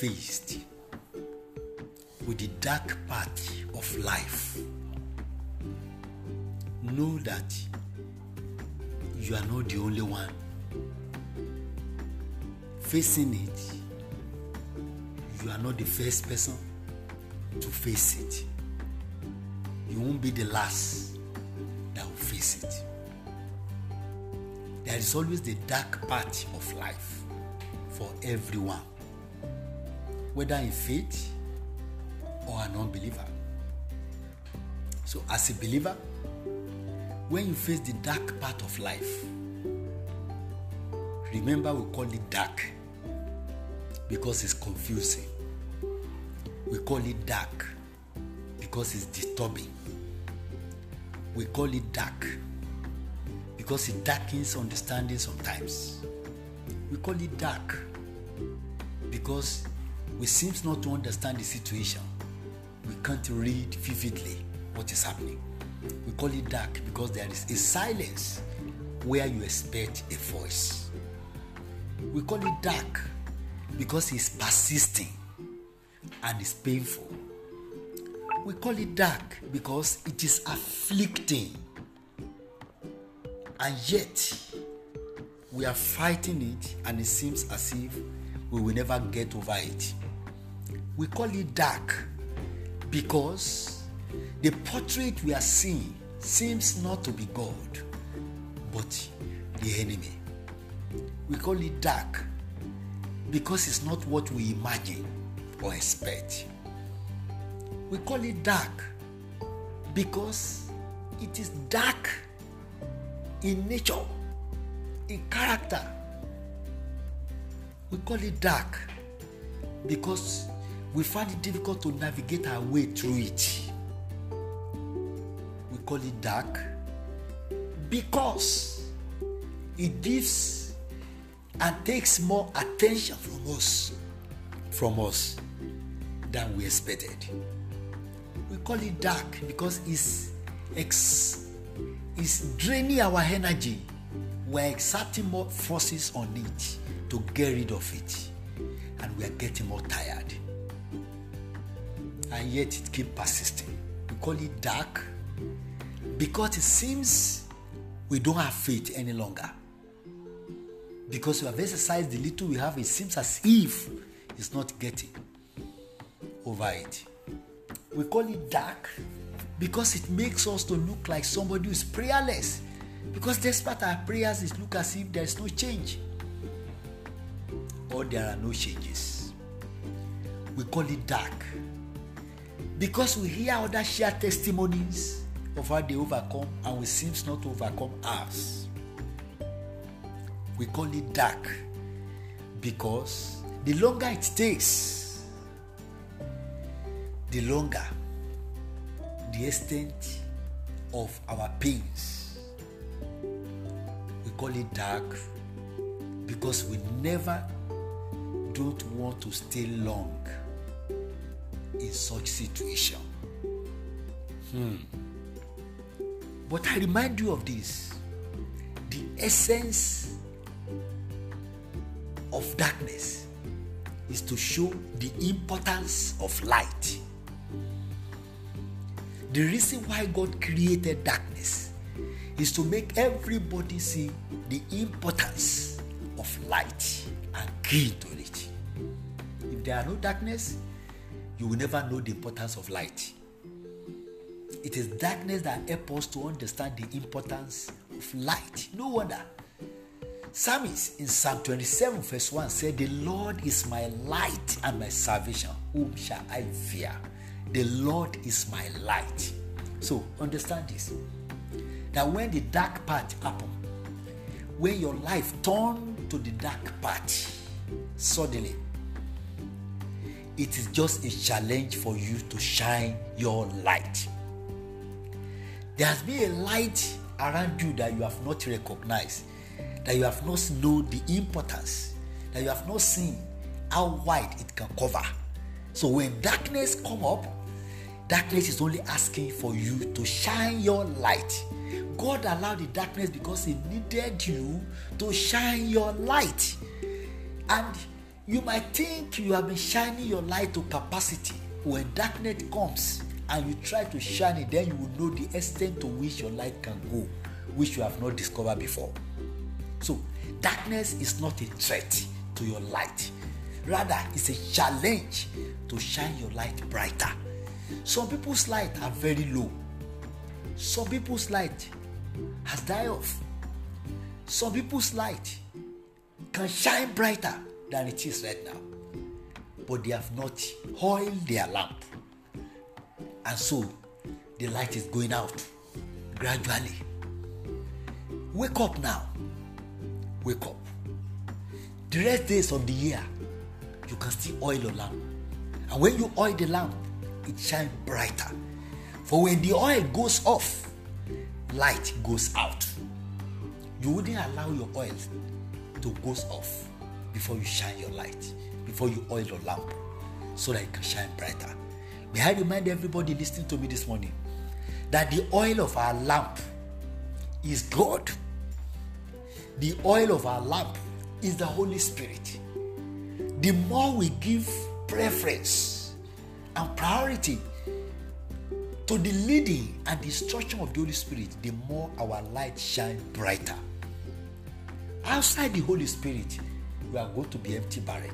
faced with the dark part of life, know that you are not the only one facing it. You are not the first person to face it. You won't be the last that will face it. There is always the dark part of life for everyone, whether in faith or an unbeliever. So, as a believer, when you face the dark part of life, remember we call it dark because it's confusing. We call it dark because it's disturbing. We call it dark because it darkens understanding sometimes. We call it dark because we seem not to understand the situation. We can't read vividly what is happening. We call it dark because there is a silence where you expect a voice. We call it dark because it's persisting and it's painful. We call it dark because it is afflicting. And yet, we are fighting it, and it seems as if we will never get over it. We call it dark because the portrait we are seeing seems not to be God, but the enemy. We call it dark because it's not what we imagine or expect. We call it dark because it is dark in nature, in character. We call it dark because we find it difficult to navigate our way through it. We call it dark because it gives and takes more attention from us from us than we expected. We call it dark because it's ex, it's draining our energy. We're exerting more forces on it to get rid of it, and we are getting more tired. And yet it keeps persisting. We call it dark because it seems we don't have faith any longer. Because we have exercised the little we have, it seems as if it's not getting over it. We call it dark because it makes us to look like somebody who is prayerless. Because despite our prayers, it looks as if there is no change or there are no changes. We call it dark because we hear other share testimonies of how they overcome and we seem not to overcome us. We call it dark because the longer it takes, the longer the extent of our pains. We call it dark because we never don't want to stay long in such situation. Hmm. But I remind you of this the essence of darkness is to show the importance of light. The reason why God created darkness is to make everybody see the importance of light and key to it. If there are no darkness, you will never know the importance of light. It is darkness that helps us to understand the importance of light. No wonder. Psalmist in Psalm 27, verse 1 said, The Lord is my light and my salvation. Whom shall I fear? The Lord is my light. So understand this that when the dark part happen, when your life turn to the dark part, suddenly it is just a challenge for you to shine your light. There has been a light around you that you have not recognized, that you have not known the importance, that you have not seen how wide it can cover. So when darkness come up, darkness is only asking for you to shine your light. God allowed the darkness because He needed you to shine your light. And You might think you have been shining your light to capacity. When darkness comes and you try to shine it, then you will know the extent to which your light can go, which you have not discovered before. So, darkness is not a threat to your light. Rather, it's a challenge to shine your light brighter. Some people's light are very low. Some people's light has died off. Some people's light can shine brighter than it is right now. But they have not oiled their lamp. And so the light is going out gradually. Wake up now. Wake up. The rest days of the year, you can still oil your lamp. And when you oil the lamp, it shines brighter. For when the oil goes off, light goes out. You wouldn't allow your oil to go off before you shine your light, before you oil your lamp, so that it can shine brighter. May I remind everybody listening to me this morning that the oil of our lamp is God. The oil of our lamp is the Holy Spirit. The more we give preference and priority to the leading and instruction of the Holy Spirit, the more our light shines brighter. Outside the Holy Spirit, we are going to be empty barren.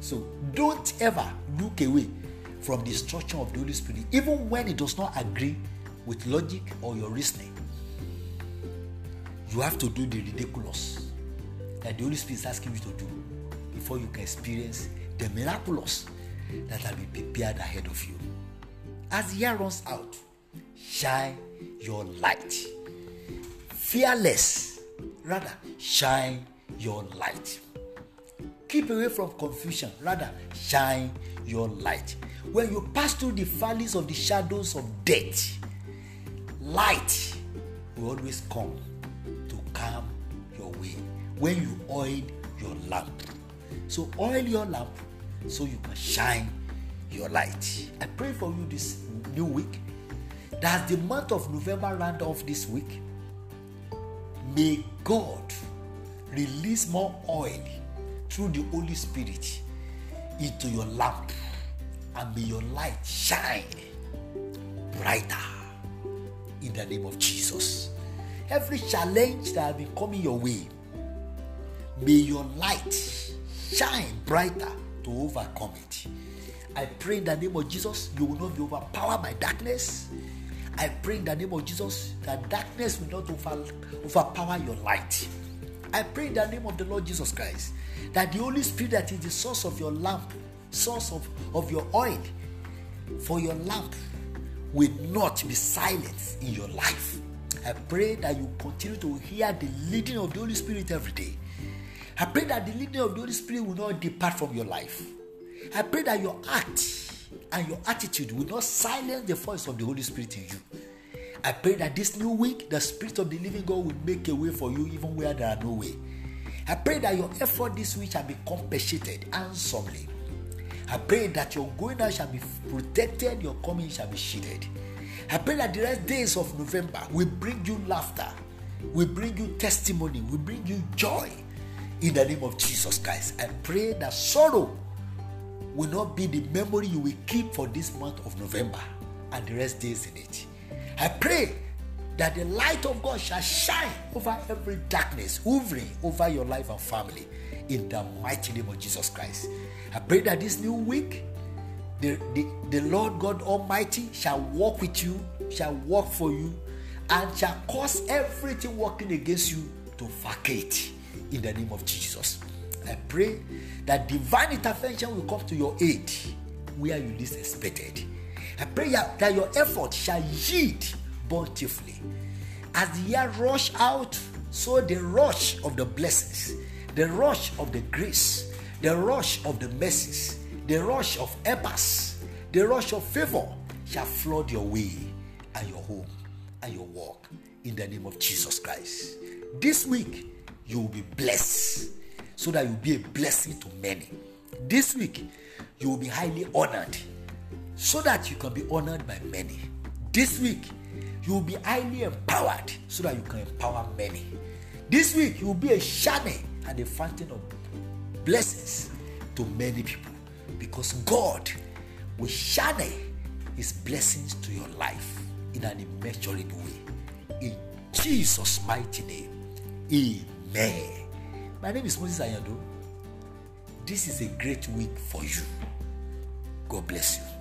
So don't ever look away from the instruction of the Holy Spirit, even when it does not agree with logic or your reasoning. You have to do the ridiculous that the Holy Spirit is asking you to do before you can experience the miraculous that will be prepared ahead of you. As the year runs out, shine your light. Fearless, rather, shine your light. Keep away from confusion, rather, shine your light. When you pass through the valleys of the shadows of death, light will always come to calm your way when you oil your lamp. So, oil your lamp so you can shine your light. I pray for you this new week that the month of November round off this week, may God release more oil through the Holy Spirit into your lamp and may your light shine brighter in the name of Jesus. Every challenge that has been coming your way, may your light shine brighter to overcome it. I pray in the name of Jesus, you will not be overpowered by darkness. I pray in the name of Jesus that darkness will not over, overpower your light. I pray in the name of the Lord Jesus Christ that the Holy Spirit that is the source of your lamp, source of, of your oil for your lamp will not be silent in your life. I pray that you continue to hear the leading of the Holy Spirit every day. I pray that the leading of the Holy Spirit will not depart from your life. I pray that your act and your attitude will not silence the voice of the Holy Spirit in you. I pray that this new week, the Spirit of the living God will make a way for you even where there are no way. I pray that your effort this week shall be compensated handsomely. I pray that your going out shall be protected, your coming shall be shielded. I pray that the rest days of November will bring you laughter, will bring you testimony, will bring you joy in the name of Jesus Christ. I pray that sorrow will not be the memory you will keep for this month of November and the rest days in it. I pray that the light of God shall shine over every darkness, hovering over your life and family in the mighty name of Jesus Christ. I pray that this new week, the, the, the Lord God Almighty shall walk with you, shall work for you, and shall cause everything working against you to vacate in the name of Jesus. I pray that divine intervention will come to your aid where you least expected. I pray that your effort shall yield bountifully. As the year rush out, so the rush of the blessings, the rush of the grace, the rush of the mercies, the rush of epas, the rush of favor shall flood your way and your home and your work in the name of Jesus Christ. This week, you will be blessed so that you'll be a blessing to many. This week, you will be highly honored so that you can be honored by many. This week, you will be highly empowered so that you can empower many. This week, you will be a shining and a fountain of blessings to many people because God will shine his blessings to your life in an immeasurable way. In Jesus' mighty name. Amen. My name is Moses Ayando. This is a great week for you. God bless you.